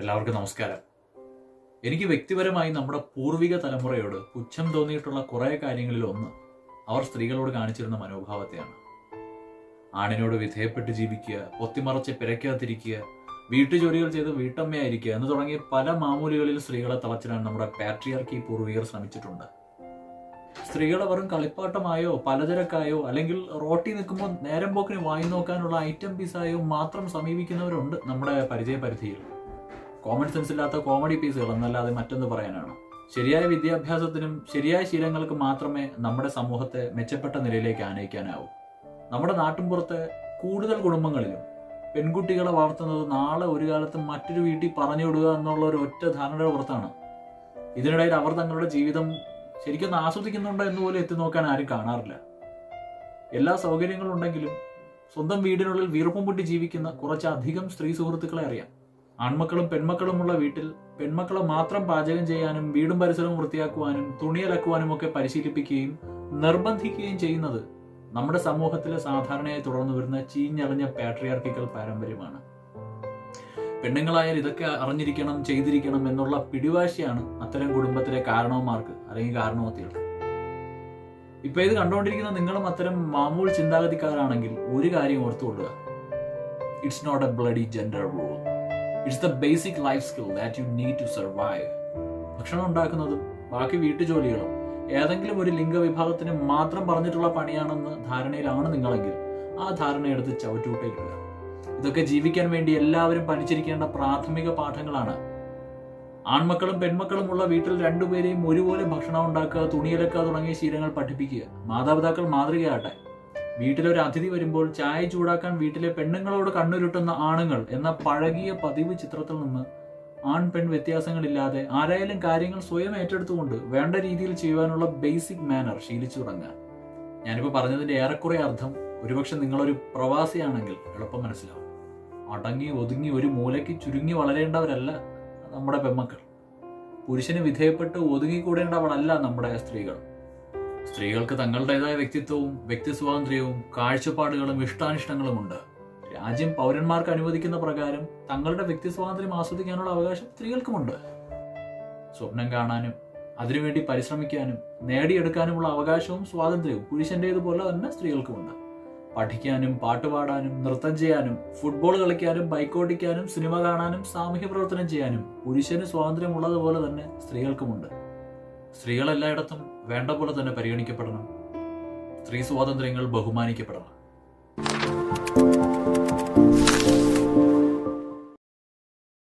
എല്ലാവർക്കും നമസ്കാരം. എനിക്ക് വ്യക്തിപരമായി നമ്മുടെ പൂർവിക തലമുറയോട് പുച്ഛം തോന്നിയിട്ടുള്ള കുറേ കാര്യങ്ങളിൽ ഒന്ന് അവർ സ്ത്രീകളോട് കാണിച്ചിരുന്ന മനോഭാവത്തെയാണ്. ആണിനോട് വിധേയപ്പെട്ട് ജീവിക്കുക പൊത്തിമറച്ച് പിരയ്ക്കാതിരിക്കുക വീട്ടുജോലികൾ ചെയ്ത് വീട്ടമ്മയായിരിക്കുക എന്ന് തുടങ്ങിയ പല മാമൂലികളിൽ സ്ത്രീകളെ തളച്ചിടാൻ നമ്മുടെ പാട്രിയാർക്കി പൂർവികർ ശ്രമിച്ചിട്ടുണ്ട്. സ്ത്രീകളെ വെറും കളിപ്പാട്ടമായോ പലചരക്കായോ അല്ലെങ്കിൽ റോട്ടി നിൽക്കുമ്പോൾ നേരം പോക്കിന് വായി നോക്കാനുള്ള ഐറ്റം പീസായോ മാത്രം സമീപിക്കുന്നവരുണ്ട് നമ്മുടെ പരിചയ പരിധിയിൽ കോമൺ സെൻസ് ഇല്ലാത്ത കോമഡി പീസുകൾ എന്നല്ലാതെ മറ്റൊന്ന് പറയാനാണ്. ശരിയായ വിദ്യാഭ്യാസത്തിനും ശരിയായ ശീലങ്ങൾക്ക് മാത്രമേ നമ്മുടെ സമൂഹത്തെ മെച്ചപ്പെട്ട നിലയിലേക്ക് ആനയിക്കാനാവൂ. നമ്മുടെ നാട്ടിൻപുറത്തെ കൂടുതൽ കുടുംബങ്ങളിലും പെൺകുട്ടികളെ വളർത്തുന്നത് നാളെ ഒരു കാലത്ത് മറ്റൊരു വീട്ടിൽ പറഞ്ഞു വിടുക എന്നുള്ള ഒരു ഒറ്റ ധാരണയുടെ പുറത്താണ്. ഇതിനിടയിൽ അവർ തങ്ങളുടെ ജീവിതം ശരിക്കും ആസ്വദിക്കുന്നുണ്ടോ എന്ന് പോലും എത്തി നോക്കാൻ ആരും കാണാറില്ല. എല്ലാ സൗകര്യങ്ങളും ഉണ്ടെങ്കിലും സ്വന്തം വീടിനുള്ളിൽ വീർപ്പും പൊട്ടി ജീവിക്കുന്ന കുറച്ചധികം സ്ത്രീ സുഹൃത്തുക്കളെ അറിയാം. ആൺമക്കളും പെൺമക്കളുമുള്ള വീട്ടിൽ പെൺമക്കളെ മാത്രം പാചകം ചെയ്യാനും വീടും പരിസരവും വൃത്തിയാക്കുവാനും തുണിയലക്കുവാനും ഒക്കെ പരിശീലിപ്പിക്കുകയും നിർബന്ധിക്കുകയും ചെയ്യുന്നത് നമ്മുടെ സമൂഹത്തിലെ സാധാരണയായി തുടർന്നു വരുന്ന ചീഞ്ഞളിഞ്ഞ പാട്രിയാർക്കിക്കൽ പാരമ്പര്യമാണ്. പെണ്ണുങ്ങളായാൽ ഇതൊക്കെ അറിഞ്ഞിരിക്കണം ചെയ്തിരിക്കണം എന്നുള്ള പിടിവാശിയാണ് അത്തരം കുടുംബത്തിലെ കാരണവന്മാർക്ക് അല്ലെങ്കിൽ കാരണവത്തികൾക്ക്. ഇപ്പൊ ഇത് കണ്ടുകൊണ്ടിരിക്കുന്ന നിങ്ങളും അത്തരം മാമൂൽ ചിന്താഗതിക്കാരാണെങ്കിൽ ഒരു കാര്യം ഓർത്തുകൊള്ളുക. It's not a bloody gender rule it's the basic life skill that you need to survive ഭക്ഷണം ഉണ്ടാക്കുന്നതും ബാക്കി വീട്ടുജോലികളും ഏതെങ്കിലും ഒരു ലിംഗവിഭാഗത്തിന് മാത്രം പറഞ്ഞിട്ടുള്ള പണിയാണെന്ന് ധാരണയിലാണ് നിങ്ങളെങ്കിൽ ആ ധാരണയെടുത്ത് ചവിട്ടുകൂട്ടയിടുക ഇതൊക്കെ ജീവിക്കാൻ വേണ്ടി എല്ലാവരും പഠിച്ചിരിക്കേണ്ട പ്രാഥമിക പാഠങ്ങളാണ്. ആൺമക്കളും പെൺമക്കളും ഉള്ള വീട്ടിൽ രണ്ടുപേരെയും ഒരുപോലെ ഭക്ഷണം ഉണ്ടാക്കുക തുണിയിലക്കുക തുടങ്ങിയ ശീലങ്ങൾ പഠിപ്പിക്കുക. മാതാപിതാക്കൾ മാതൃകയാട്ടെ വീട്ടിലൊരു അതിഥി വരുമ്പോൾ ചായ ചൂടാക്കാൻ വീട്ടിലെ പെണ്ണുങ്ങളോട് കണ്ണുരുട്ടുന്ന ആണുങ്ങൾ എന്ന പഴകിയ പതിവ് ചിത്രത്തിൽ നിന്ന് ആൺ പെൺ വ്യത്യാസങ്ങളില്ലാതെ ആരായാലും കാര്യങ്ങൾ സ്വയം ഏറ്റെടുത്തുകൊണ്ട് വേണ്ട രീതിയിൽ ചെയ്യുവാനുള്ള ബേസിക് മാനർ ശീലിച്ചു തുടങ്ങുക. ഞാനിപ്പോൾ പറഞ്ഞതിന്റെ ഏറെക്കുറെ അർത്ഥം ഒരുപക്ഷെ നിങ്ങളൊരു പ്രവാസിയാണെങ്കിൽ എളുപ്പം മനസ്സിലാവും. അടങ്ങി ഒതുങ്ങി ഒരു മൂലയ്ക്ക് ചുരുങ്ങി വളരേണ്ടവരല്ല നമ്മുടെ പെമ്മക്കൾ. പുരുഷന് വിധേയപ്പെട്ട് ഒതുങ്ങിക്കൂടേണ്ടവളല്ല നമ്മുടെ സ്ത്രീകൾ. സ്ത്രീകൾക്ക് തങ്ങളുടേതായ വ്യക്തിത്വവും വ്യക്തി സ്വാതന്ത്ര്യവും കാഴ്ചപ്പാടുകളും ഇഷ്ടാനിഷ്ടങ്ങളും ഉണ്ട് രാജ്യം പൗരന്മാർക്ക് അനുവദിക്കുന്ന പ്രകാരം തങ്ങളുടെ വ്യക്തി സ്വാതന്ത്ര്യം ആസ്വദിക്കാനുള്ള അവകാശം സ്ത്രീകൾക്കുമുണ്ട്. സ്വപ്നം കാണാനും അതിനുവേണ്ടി പരിശ്രമിക്കാനും നേടിയെടുക്കാനുമുള്ള അവകാശവും സ്വാതന്ത്ര്യവും പുരുഷന്റേതുപോലെ തന്നെ സ്ത്രീകൾക്കുമുണ്ട്. പഠിക്കാനും പാട്ടുപാടാനും നൃത്തം ചെയ്യാനും ഫുട്ബോൾ കളിക്കാനും ബൈക്ക് ഓടിക്കാനും സിനിമ കാണാനും സാമൂഹ്യ പ്രവർത്തനം ചെയ്യാനും പുരുഷന് സ്വാതന്ത്ര്യമുള്ളതുപോലെ തന്നെ സ്ത്രീകൾക്കുമുണ്ട്. സ്ത്രീകൾ എല്ലായിടത്തും വേണ്ട പോലെ തന്നെ പരിഗണിക്കപ്പെടണം. സ്ത്രീ സ്വാതന്ത്ര്യങ്ങൾ ബഹുമാനിക്കപ്പെടണം.